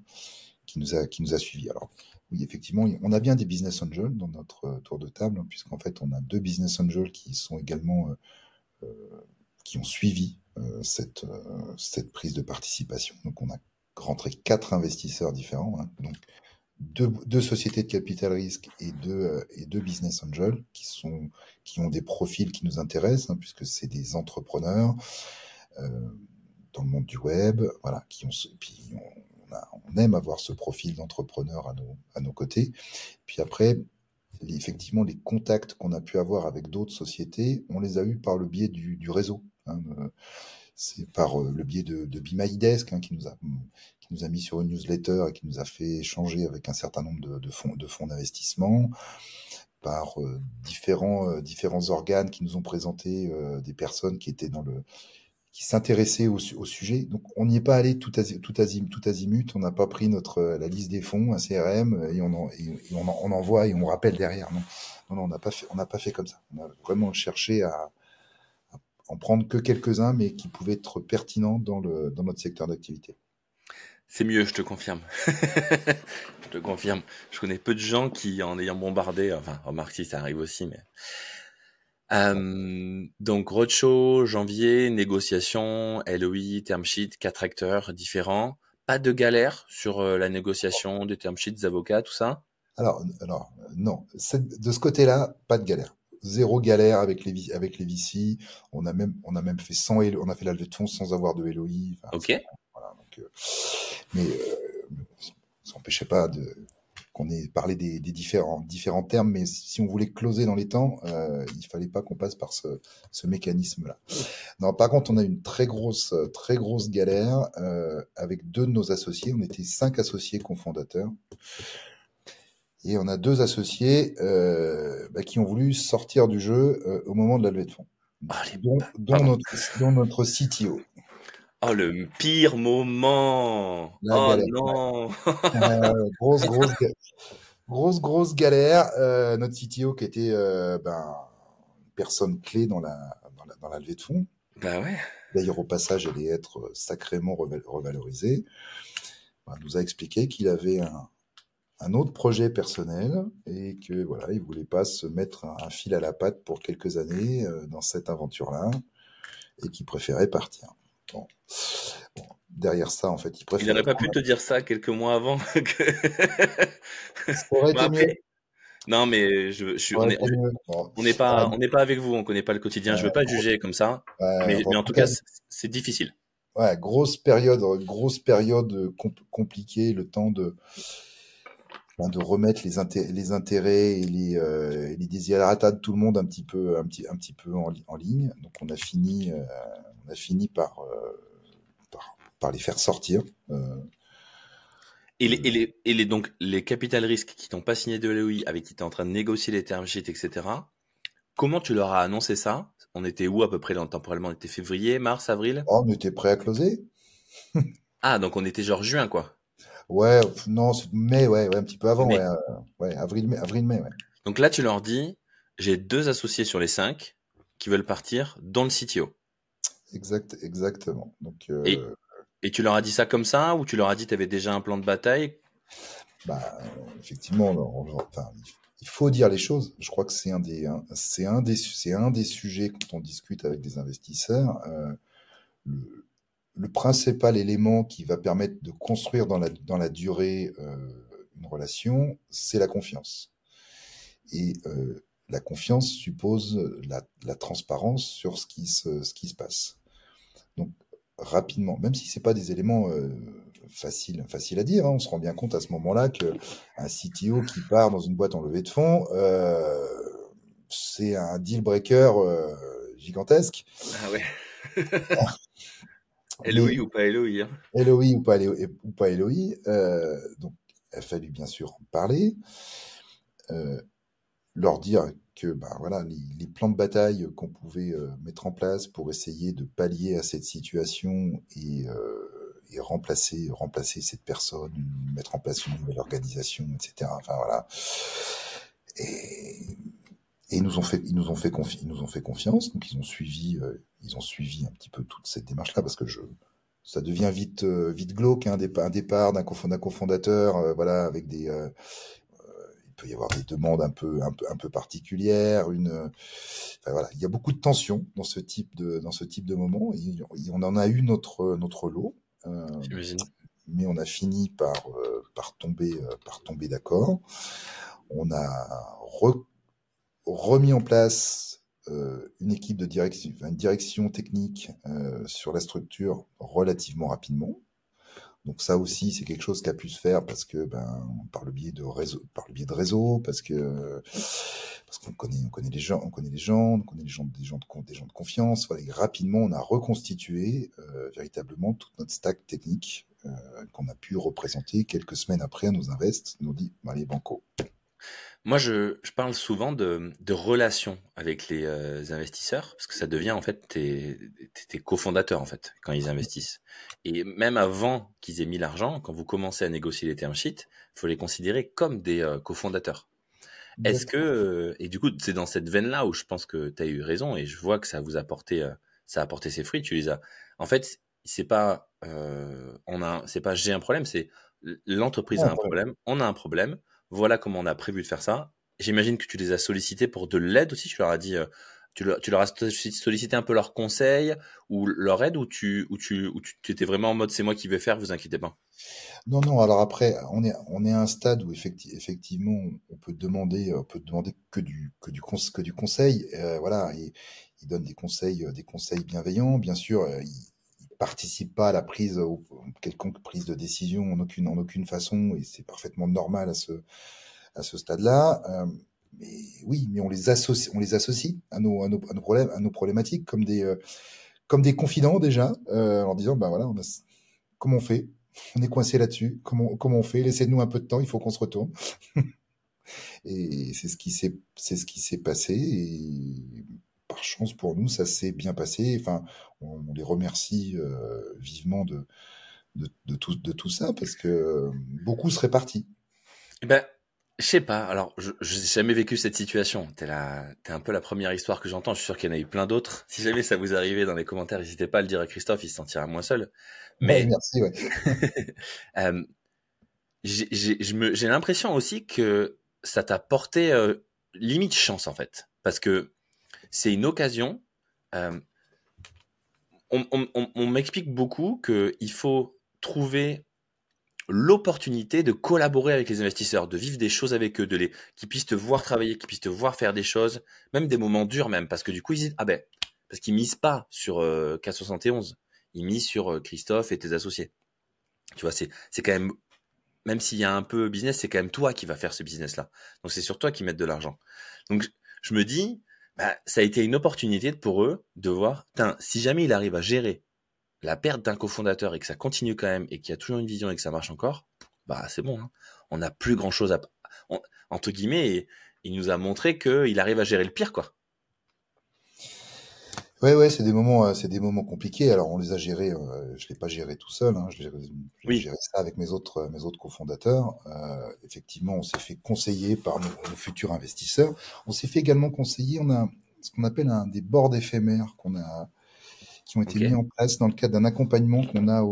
qui nous a qui suivis. Alors oui, effectivement, on a bien des business angels dans notre euh, tour de table, hein, puisqu'en fait, on a deux business angels qui sont également qui ont suivi cette prise de participation. Donc, on a rentré quatre investisseurs différents. Hein, deux, sociétés de capital risque et deux, euh, et deux business angels qui, sont, qui ont des profils qui nous intéressent, hein, puisque c'est des entrepreneurs euh, dans le monde du web, voilà, qui ont, puis on, on, aime avoir ce profil d'entrepreneur à nos, à nos côtés. Puis après, effectivement, les contacts qu'on a pu avoir avec d'autres sociétés, on les a eus par le biais du, du réseau. Hein, euh, c'est par le biais de, de hein, qui nous a nous a mis sur une newsletter et qui nous a fait échanger avec un certain nombre de, fonds d'investissement par euh, différents euh, différents organes qui nous ont présenté euh, des personnes qui étaient dans le qui s'intéressaient au, sujet. Donc on n'y est pas allé tout, azim, tout, azim, tout azimut, on n'a pas pris notre la liste des fonds, un CRM et on en, et, en, on envoie et on rappelle derrière. Non, non, non on n'a pas fait on n'a pas fait comme ça. On a vraiment cherché à en prendre que quelques-uns, mais qui pouvaient être pertinents dans le dans notre secteur d'activité. C'est mieux, je te confirme. je te confirme. Je connais peu de gens qui, en ayant bombardé, enfin, remarque si ça arrive aussi, mais. Euh, donc, roadshow, janvier, négociation, LOI, term sheet, quatre acteurs différents. Pas de galère sur euh, la négociation des term sheets, des avocats, tout ça? Alors, alors non. De ce côté-là, pas de galère zéro galère avec les avec les VC. On a même on a même fait sans on a fait la levée de fonds sans avoir de LOI. ok. Euh, mais euh, ça n'empêchait pas de qu'on ait parlé des, différents, différents termes, mais si on voulait closer dans les temps, euh, il fallait pas qu'on passe par ce, ce mécanisme-là. Non, par contre, on a une très grosse, très grosse galère euh, avec deux de nos associés. On était cinq associés cofondateurs. Et on a deux associés euh, bah, qui ont voulu sortir du jeu euh, au moment de la levée de fonds. Ah, dont, dont, notre, dont notre CTO. Oh, le pire moment. oh non. euh, grosse, grosse, grosse, grosse galère. Notre CTO qui était ben, une personne clé dans la, dans la, dans la levée de fonds. Bah ouais. D'ailleurs, au passage, elle allait être sacrément revalorisée. Ben, nous a expliqué qu'il avait un, un autre projet personnel et que voilà, il voulait pas se mettre un, fil à la patte pour quelques années euh, dans cette aventure-là et qu'il préférait partir. Bon. Derrière ça, en fait, il préfère. Il n'aurait pas pu te dire ça quelques mois avant. Que... ça aurait été mieux. Non, mais je, je on n'est pas, on n'est pas avec vous, on connaît pas le quotidien. je veux pas juger comme ça, mais, mais, en tout cas, c'est difficile. Ouais, grosse période, grosse période compliquée, le temps de de remettre les, les intérêts et les, euh, les desiderata de tout le monde un petit peu, un petit, un petit peu en, en ligne. Donc on a fini, euh, on a fini par, euh, par, par, les faire sortir. Euh. Et les, et les, et les, donc, les capital risques qui n'ont pas signé de LOI, avec qui tu es en train de négocier les termes sheets, etc., comment tu leur as annoncé ça? On était où à peu près dans, temporellement? On était février, mars, avril? Oh, On était prêt à closer. ah, donc on était genre juin, quoi. Ouais, non, mai, ouais, ouais, un petit peu avant, ouais, euh, ouais, avril, mai, avril, mai, ouais. Donc là, tu leur dis, j'ai deux associés sur les cinq qui veulent partir, dans le CTO. exact, exactement. Donc, euh, et, et, tu leur as dit ça comme ça ou tu leur as dit que tu avais déjà un plan de bataille? Bah, Effectivement, enfin, il faut dire les choses. Je crois que c'est un des, c'est un des, c'est un des sujets quand on discute avec des investisseurs. Euh, le, le, principal élément qui va permettre de construire dans la, dans la durée euh, une relation, c'est la confiance. Et euh, la confiance suppose la, la, transparence sur ce qui se, ce qui se passe. Donc rapidement, même si c'est pas des éléments euh, facile, facile à dire. Hein. On se rend bien compte à ce moment-là que un CTO qui part dans une boîte en levée de fonds, c'est un deal breaker gigantesque. Ah ouais. LOI ou pas LOI. Hein. LOI ou pas, ou pas LOI. Euh, donc, il a fallu bien sûr en parler. Euh, leur dire que bah, voilà, les, les plans de bataille qu'on pouvait euh, mettre en place pour essayer de pallier à cette situation et et remplacer, remplacer cette personne, mettre en place une nouvelle organisation, etc. Enfin voilà. Et, et ils nous ont fait, ils nous ont fait confiance, ils nous ont fait confiance, donc ils ont suivi, euh, ils ont suivi un petit peu toute cette démarche-là parce que je, ça devient vite, euh, vite glauque, hein, un départ d'un cofondateur, euh, voilà, avec des, il peut y avoir des demandes un peu, un peu, un peu particulières, une, enfin, voilà, il y a beaucoup de tensions dans ce type de, dans ce type de moment. Et on en a eu notre, notre lot. Euh, mais on a fini par, euh, par tomber, euh, par tomber d'accord. On a remis en place une équipe de direction, une direction technique sur la structure relativement rapidement. Donc ça aussi, c'est quelque chose qui a pu se faire parce que ben par le biais de réseau, par le biais de réseau, parce que parce qu'on connaît, on connaît les gens, on connaît les gens, on connaît les gens, des gens de confiance. Rapidement, on a reconstitué euh, véritablement toute notre stack technique euh, qu'on a pu représenter quelques semaines après à nos invests. Nous dit, allez banco. Moi, je, je, parle souvent de, de relations avec les euh, investisseurs, parce que ça devient en fait tes, tes, cofondateurs en fait quand ils investissent. Et même avant qu'ils aient mis l'argent, quand vous commencez à négocier les term sheets, il faut les considérer comme des euh, cofondateurs. Est-ce que euh, et du coup c'est dans cette veine là où je pense que tu as eu raison et je vois que ça vous a apporté ça a apporté ses fruits. Tu les as. En fait, c'est pas on a c'est pas j'ai un problème, c'est l'entreprise a un problème, on a un problème voilà comment on a prévu de faire ça. J'imagine que tu les as sollicités pour de l'aide aussi. Tu leur as dit, euh, tu, leur, as sollicité un peu leurs conseils ou leur aide ou tu, ou tu, ou tu étais vraiment en mode c'est moi qui vais faire, vous inquiétez pas? Non, non. Alors après, on est, on est à un stade où effectivement, on peut demander, on peut demander que du, que du, que du conseil. Euh, voilà, et, il donne des conseils, des conseils bienveillants. Bien sûr, euh, participe pas à la prise ou quelconque prise de décision en aucune en aucune façon et c'est parfaitement normal à ce à ce stade-là. Euh, mais oui, mais on les associe on les associe à nos à nos, à nos problèmes à nos problématiques comme des euh, comme des confidents déjà euh, en disant ben voilà on a, comment on fait? On est coincé là-dessus. Comment comment on fait? Laissez-nous un peu de temps il faut qu'on se retourne. Et c'est ce qui s'est c'est ce qui s'est passé et par chance pour nous, ça s'est bien passé. Enfin, on, les remercie euh, vivement de, de, tout, de tout ça parce que euh, beaucoup seraient partis. Eh ben, je sais pas. Alors, je n'ai jamais vécu cette situation. T'es es un peu la première histoire que j'entends. Je suis sûr qu'il y en a eu plein d'autres. Si jamais ça vous arrivait dans les commentaires, n'hésitez pas à le dire à Christophe. Il se sentira moins seul. Mais merci. Ouais. euh, j'ai l'impression aussi que ça t'a porté euh, limite chance en fait, parce que c'est une occasion. Euh, on, m'explique beaucoup qu'il faut trouver l'opportunité de collaborer avec les investisseurs, de vivre des choses avec eux, de les, qu'ils puissent te voir travailler, qu'ils puissent te voir faire des choses, même des moments durs même, parce que du coup ils disent ah ben parce qu'ils misent pas sur euh, K71, ils misent sur euh, Christophe et tes associés. Tu vois, c'est c'est quand même même s'il y a un peu business, c'est quand même toi qui va faire ce business là. Donc c'est sur toi qui mettent de l'argent. Donc je me dis bah, ça a été une opportunité pour eux de voir, si jamais il arrive à gérer la perte d'un cofondateur et que ça continue quand même et qu'il y a toujours une vision et que ça marche encore, bah c'est bon. Hein. On n'a plus grand chose à, entre guillemets, il nous a montré qu'il arrive à gérer le pire, quoi. Ouais, ouais, c'est des moments, euh, c'est des moments compliqués. Alors, on les a gérés. Euh, je l'ai pas géré tout seul. Hein, je l'ai géré ça avec mes autres, mes autres cofondateurs. Euh, effectivement, on s'est fait conseiller par nos, futurs investisseurs. On s'est fait également conseiller. On a ce qu'on appelle un des boards éphémères qu'on a, qui ont été mis en place dans le cadre d'un accompagnement qu'on a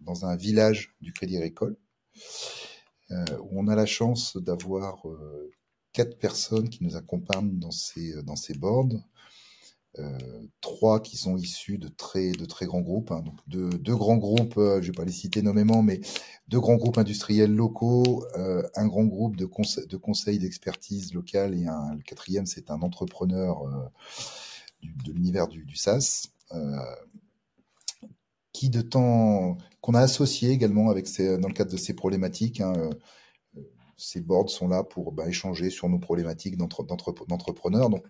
dans un village du Crédit Agricole, euh, où on a la chance d'avoir euh, quatre personnes qui nous accompagnent dans ces, dans ces boards. Euh, trois qui sont issus de très, de très grands groupes, hein. donc deux, grands groupes, je ne vais pas les citer nommément, mais deux grands groupes industriels locaux, un grand groupe de, conseils de conseils d'expertise locale et un, le quatrième, c'est un entrepreneur de l'univers du, du, SaaS. qui de temps qu'on a associé également avec ces, dans le cadre de ces problématiques. Hein, ces boards sont là pour bah, échanger sur nos problématiques d'entrepreneurs. Donc,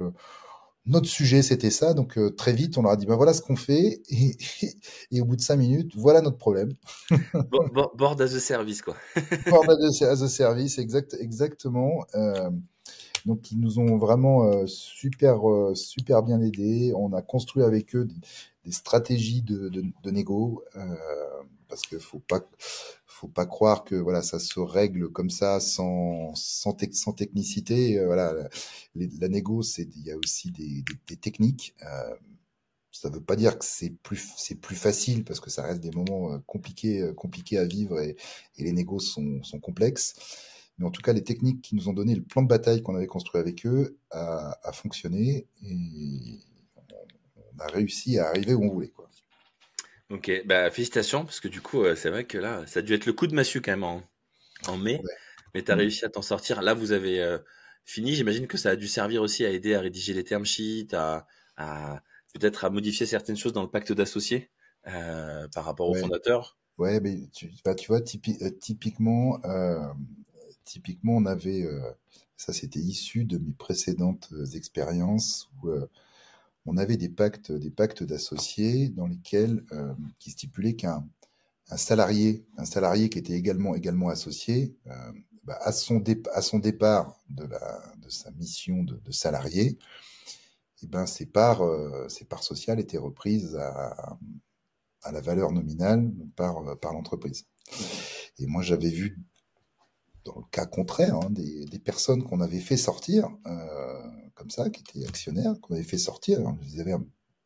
notre sujet, c'était ça. Donc, euh, très vite, on leur a dit, bah, voilà ce qu'on fait. Et, au bout de cinq minutes, voilà notre problème. board as a service, quoi. board as a service, exact, exactement. Euh, donc, ils nous ont vraiment euh, super, super bien aidés. On a construit avec eux des, stratégies de, de, de négo parce qu'il faut pas faut pas croire que voilà ça se règle comme ça sans sans, sans technicité. Euh, voilà la, la négo c'est il y a aussi des, des, techniques. Euh, ça veut pas dire que c'est plus c'est plus facile parce que ça reste des moments euh, compliqués euh, compliqués à vivre et, et les négos sont, sont complexes. Mais en tout cas les techniques qui nous ont donné le plan de bataille qu'on avait construit avec eux a, a fonctionné et on a réussi à arriver où on voulait quoi. Ok, bah félicitations, parce que du coup, euh, c'est vrai que là, ça a dû être le coup de massue quand même en, en mai, mais tu as mmh. réussi à t'en sortir. Là, vous avez euh, fini. J'imagine que ça a dû servir aussi à aider à rédiger les term sheets, à, à peut-être à modifier certaines choses dans le pacte d'associés euh, par rapport au fondateur. Ouais, mais tu, bah, tu vois, typiquement, typiquement, on avait, ça c'était issu de mes précédentes expériences où on avait des pactes, des pactes d'associés dans lesquels euh, qui stipulaient qu'un un salarié, un salarié qui était également associé, euh, bah, à son départ de sa mission de, salarié, et eh ben ses parts euh, ses parts sociales étaient reprises à, à la valeur nominale par par l'entreprise. Et moi j'avais vu dans le cas contraire hein, des, personnes qu'on avait fait sortir euh, comme ça, qui étaient actionnaires, qu'on avait fait sortir. Hein, ils avaient,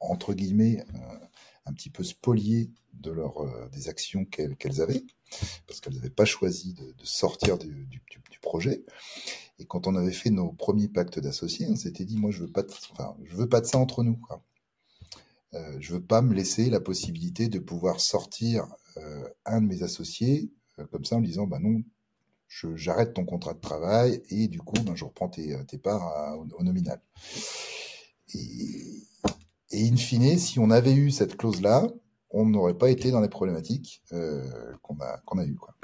entre guillemets, euh, un petit peu spolié de leur, euh, des actions qu'elles avaient, parce qu'elles n'avaient pas choisi de, sortir du, projet. Et quand on avait fait nos premiers pactes d'associés, on s'était dit, moi, je veux pas, de, veux pas de ça entre nous. Quoi. Je veux pas me laisser la possibilité de pouvoir sortir un de mes associés comme ça en disant, bah non, j'arrête ton contrat de travail et du coup, ben, je reprends tes, tes parts au, nominal. Et, et, in fine, si on avait eu cette clause-là, on n'aurait pas été dans les problématiques euh, qu'on a, qu'on a eues. Quoi.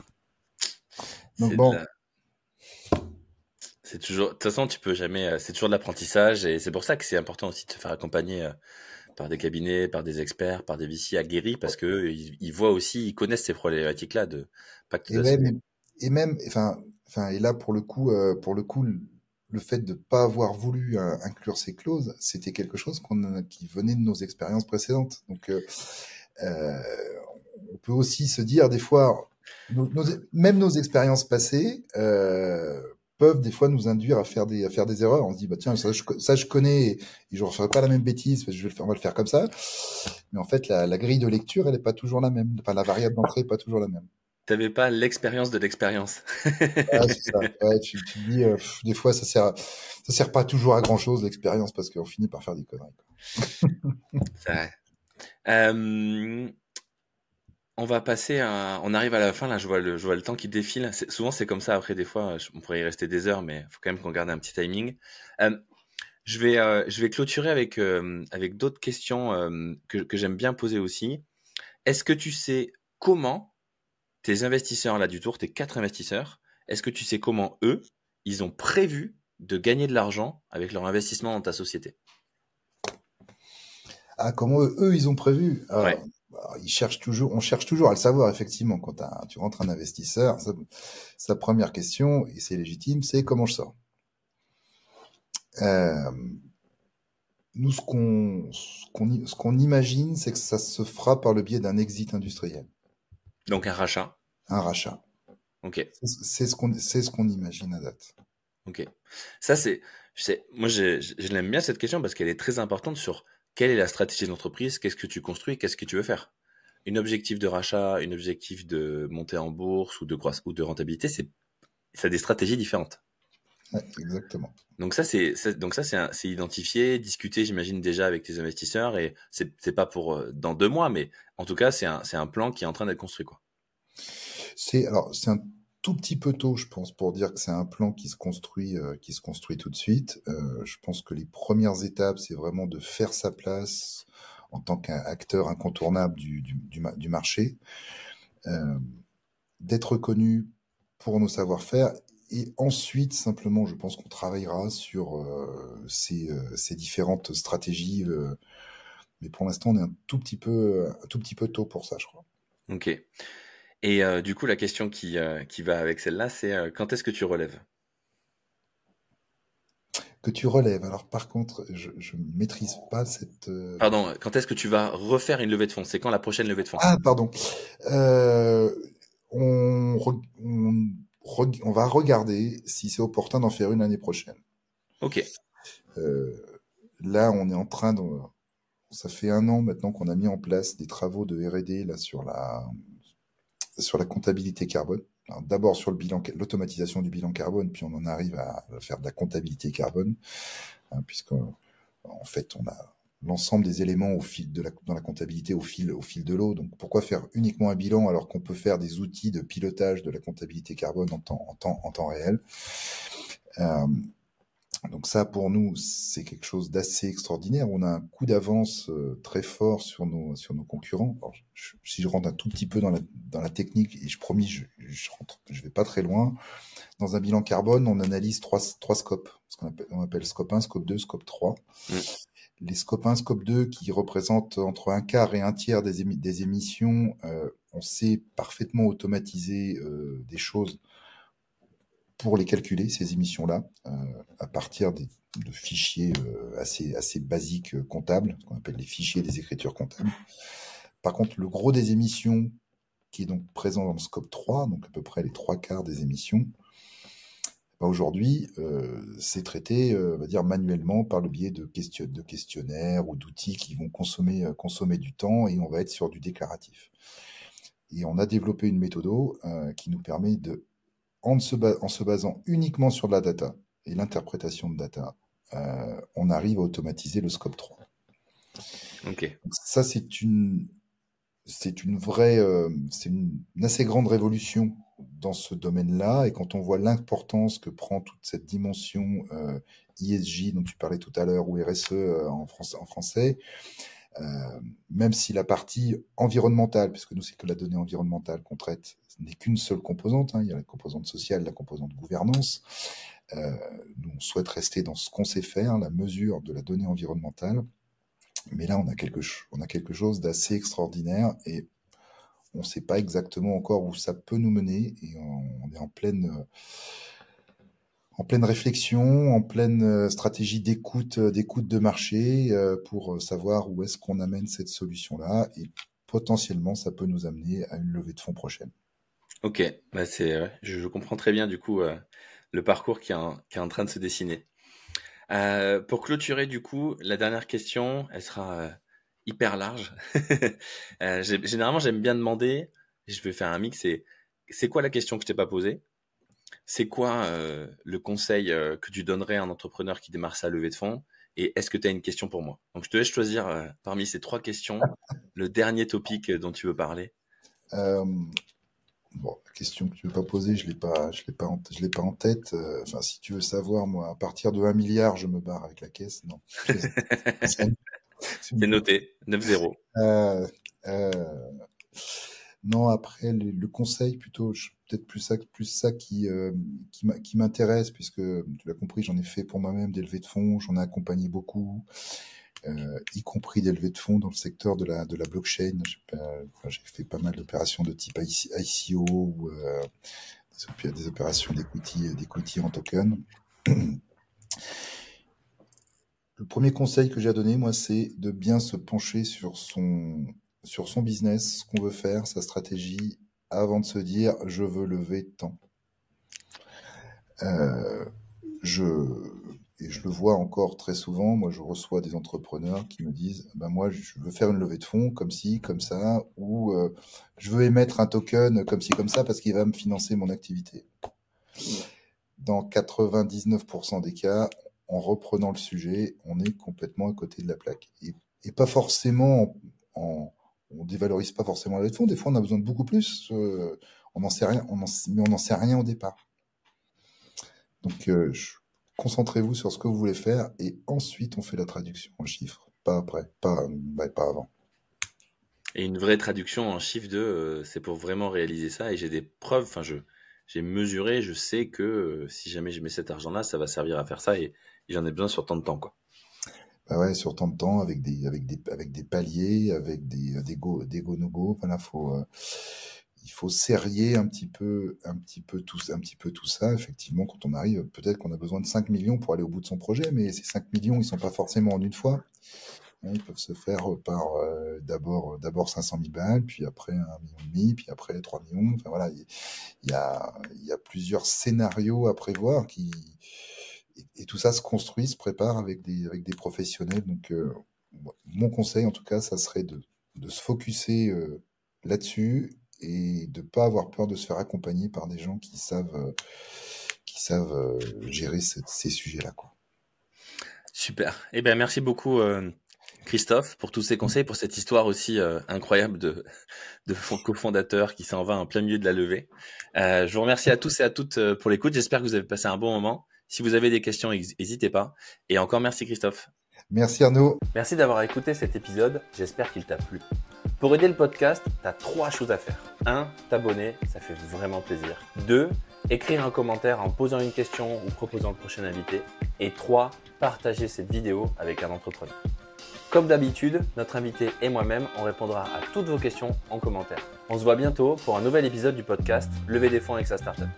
Donc bon. C'est toujours, de toute façon, tu peux jamais, euh, c'est toujours de l'apprentissage et c'est pour ça que c'est important aussi de se faire accompagner euh, par des cabinets, par des experts, par des VC aguerris parce que ils, voient aussi, ils connaissent ces problématiques-là de pacte et même, enfin, enfin, et là pour le coup, euh, pour le coup, le fait de pas avoir voulu euh, inclure ces clauses, c'était quelque chose qu'on qui venait de nos expériences précédentes. Donc, euh, euh on peut aussi se dire des fois, nos, même nos expériences passées peuvent des fois nous induire à faire des à faire des erreurs. On se dit bah tiens ça je, connais et, je ne referai pas la même bêtise, je vais le faire, on va le faire comme ça. Mais en fait la, la grille de lecture elle est pas toujours la même. Enfin la variable d'entrée est pas toujours la même t'avais pas l'expérience de l'expérience. c'est ça. Ouais, tu, dis, euh, des fois, ça sert, ça sert pas toujours à grand chose l'expérience parce qu'on finit par faire des conneries. c'est vrai. Euh, on va passer à, on arrive à la fin là. Je vois le, je vois le temps qui défile. Souvent, c'est comme ça. Après, des fois, on pourrait y rester des heures, mais il faut quand même qu'on garde un petit timing. Euh, je vais, euh, je vais clôturer avec, euh, avec d'autres questions que, que j'aime bien poser aussi. Est-ce que tu sais comment tes investisseurs là du tour, tes quatre investisseurs, est-ce que tu sais comment eux, ils ont prévu de gagner de l'argent avec leur investissement dans ta société? Ah, comment eux, ils ont prévu? Bah, Ils cherchent toujours, on cherche toujours à le savoir effectivement quand tu rentres un investisseur. sa première question, et c'est légitime, c'est comment je sors? Euh, nous, ce qu'on ce qu'on imagine, c'est que ça se fera par le biais d'un exit industriel. Donc un rachat. Un rachat. Ok. C'est ce qu'on c'est ce qu'on imagine à date. Ok. Ça c'est, je sais, moi je, je l'aime bien cette question parce qu'elle est très importante sur quelle est la stratégie de l'entreprise, qu'est-ce que tu construis, qu'est-ce que tu veux faire. Une objectif de rachat, une objectif de montée en bourse ou de croissance ou de rentabilité, c'est ça a des stratégies différentes. Exactement. Donc ça c'est donc ça c'est identifié, discuté, j'imagine déjà avec tes investisseurs et c'est pas pour euh, dans deux mois, mais en tout cas c'est un un plan qui est en train d'être construit quoi. C'est alors c'est un tout petit peu tôt, je pense, pour dire que c'est un plan qui se construit, euh, qui se construit tout de suite. Euh, je pense que les premières étapes, c'est vraiment de faire sa place en tant qu'acteur incontournable du, du, du, marché, d'être reconnu pour nos savoir-faire, et ensuite, simplement, je pense qu'on travaillera sur euh, ces, euh, ces, différentes stratégies. mais pour l'instant, on est un tout petit peu, un tout petit peu tôt pour ça, je crois. Ok. Et euh, du coup, la question qui, euh, qui va avec celle-là, c'est euh, quand est-ce que tu relèves? Que tu relèves. Alors, par contre, je ne maîtrise pas cette. Pardon, quand est-ce que tu vas refaire une levée de fonds? C'est quand la prochaine levée de fonds? Ah, pardon. On, on, on, va regarder si c'est opportun d'en faire une l'année prochaine. Ok. là, on est en train de. Ça fait un an maintenant qu'on a mis en place des travaux de R&D là sur la sur la comptabilité carbone. D'abord sur le bilan, l'automatisation du bilan carbone, puis on en arrive à faire de la comptabilité carbone, hein, puisque en fait on a l'ensemble des éléments au fil de la, dans la comptabilité au fil, au fil de l'eau. Donc pourquoi faire uniquement un bilan alors qu'on peut faire des outils de pilotage de la comptabilité carbone en temps, en temps, en temps réel? Euh, donc ça, pour nous, c'est quelque chose d'assez extraordinaire. On a un coup d'avance euh, très fort sur nos, sur nos concurrents. si je rentre un tout petit peu dans la, dans la technique, et je promis, je, je, rentre, je vais pas très loin, dans un bilan carbone, on analyse trois, trois scopes, ce qu'on appelle, on appelle scope 1, scope 2, scope 3. Mmh. Les scope 1, scope 2, qui représentent entre un quart et un tiers des, émissions, euh, on sait parfaitement automatiser euh, des choses pour les calculer, ces émissions-là, euh, à partir de fichiers assez, assez basiques comptables, qu'on appelle les fichiers des écritures comptables. Par contre, le gros des émissions, qui est donc présent dans le scope 3, donc à peu près les trois quarts des émissions, bah aujourd'hui, euh, c'est traité, euh, on va dire, manuellement par le biais de, question, de questionnaires ou d'outils qui vont consommer, consommer du temps et on va être sur du déclaratif. Et on a développé une méthode euh, qui nous permet de en se, en se, basant uniquement sur la data et l'interprétation de data, euh, on arrive à automatiser le scope 3. Ok. ça, c'est une, c'est une vraie, euh, c'est une, assez grande révolution dans ce domaine-là. Et quand on voit l'importance que prend toute cette dimension euh, ISJ dont tu parlais tout à l'heure ou RSE euh, en, français, euh, même si la partie environnementale, puisque nous c'est que la donnée environnementale qu'on traite, n'est qu'une seule composante, hein, il y a la composante sociale, la composante gouvernance, nous on souhaite rester dans ce qu'on sait faire, la mesure de la donnée environnementale, mais là on a quelque, on a quelque chose d'assez extraordinaire et on ne sait pas exactement encore où ça peut nous mener et on, est en pleine en pleine réflexion, en pleine euh, stratégie d'écoute, euh, d'écoute de marché euh, pour savoir où est-ce qu'on amène cette solution-là et potentiellement ça peut nous amener à une levée de fonds prochaine. Ok, bah c'est, je, comprends très bien du coup le parcours qui est, en, train de se dessiner. Euh, pour clôturer du coup, la dernière question, elle sera hyper large. euh, généralement, j'aime bien demander, je vais faire un mix, c'est c'est quoi la question que je t'ai pas posée? C'est quoi euh, le conseil euh, que tu donnerais à un entrepreneur qui démarre sa levée de fonds? Et est-ce que tu as une question pour moi? Donc, je te laisse choisir euh, parmi ces trois questions le dernier topic dont tu veux parler. Bon, la question que tu veux pas poser, je l'ai pas, je l'ai pas, en, je l'ai pas en tête. Enfin, si tu veux savoir, moi, à partir de 1 milliard, je me barre avec la caisse. Non. C'est noté, 9-0. Non, après, le, le conseil, plutôt, peut-être plus ça, plus ça qui, euh, qui m'intéresse, puisque tu l'as compris, j'en ai fait pour moi-même des levées de fonds, j'en ai accompagné beaucoup, euh, y compris des levées de fonds dans le secteur de la, de la blockchain. J'ai fait pas mal d'opérations de type ICO ou euh, des, opérations d'equity en token. Le premier conseil que j'ai à donner, moi, c'est de bien se pencher sur son, sur son business, ce qu'on veut faire, sa stratégie, avant de se dire je veux lever tant. Euh, je et je le vois encore très souvent, moi je reçois des entrepreneurs qui me disent ben moi je veux faire une levée de fonds comme ci, comme ça, ou euh, je veux émettre un token comme ci, comme ça parce qu'il va me financer mon activité. Dans 99% des cas, en reprenant le sujet, on est complètement à côté de la plaque. Et, pas forcément en, on dévalorise pas forcément la levée de fonds. Des fois, on a besoin de beaucoup plus. Euh, on n'en sait rien, on mais on n'en sait rien au départ. Donc, euh, concentrez-vous sur ce que vous voulez faire et ensuite on fait la traduction en chiffres. Pas après, pas, pas avant. Et une vraie traduction en chiffres de, euh, c'est pour vraiment réaliser ça. Et j'ai des preuves, enfin, je, j'ai mesuré, je sais que euh, si jamais je mets cet argent-là, ça va servir à faire ça et, j'en ai besoin sur tant de temps, quoi. Bah ouais, sur tant de temps, avec des, avec des, avec des paliers, avec des, des go, des go no go. Voilà, faut, il faut serrer un petit peu, un petit peu tout, ça. Effectivement, quand on arrive, peut-être qu'on a besoin de 5 millions pour aller au bout de son projet, mais ces 5 millions, ils sont pas forcément en une fois. Hein, ils peuvent se faire par euh, d'abord d'abord 500 000 balles, puis après un million et demi, puis après 3 millions. Enfin voilà, il y a, plusieurs scénarios à prévoir qui et, tout ça se construit, se prépare avec des professionnels. Donc euh, mon conseil en tout cas, ça serait de se focuser euh, là-dessus et de pas avoir peur de se faire accompagner par des gens qui savent, euh, qui savent euh, gérer ces sujets-là. Quoi. Super. Eh ben, merci beaucoup, euh, Christophe, pour tous ces conseils, pour cette histoire aussi incroyable de, de cofondateur qui s'en va en plein milieu de la levée. je vous remercie à tous et à toutes pour l'écoute. J'espère que vous avez passé un bon moment. Si vous avez des questions, n'hésitez pas. Et encore merci, Christophe. Merci Arnaud. Merci d'avoir écouté cet épisode. J'espère qu'il t'a plu. Pour aider le podcast, tu as trois choses à faire. 1. T'abonner, ça fait vraiment plaisir. 2. Écrire un commentaire en posant une question ou proposant le prochain invité. Et 3. Partager cette vidéo avec un entrepreneur. Comme d'habitude, notre invité et moi-même, on répondra à toutes vos questions en commentaire. On se voit bientôt pour un nouvel épisode du podcast Lever des fonds avec sa startup.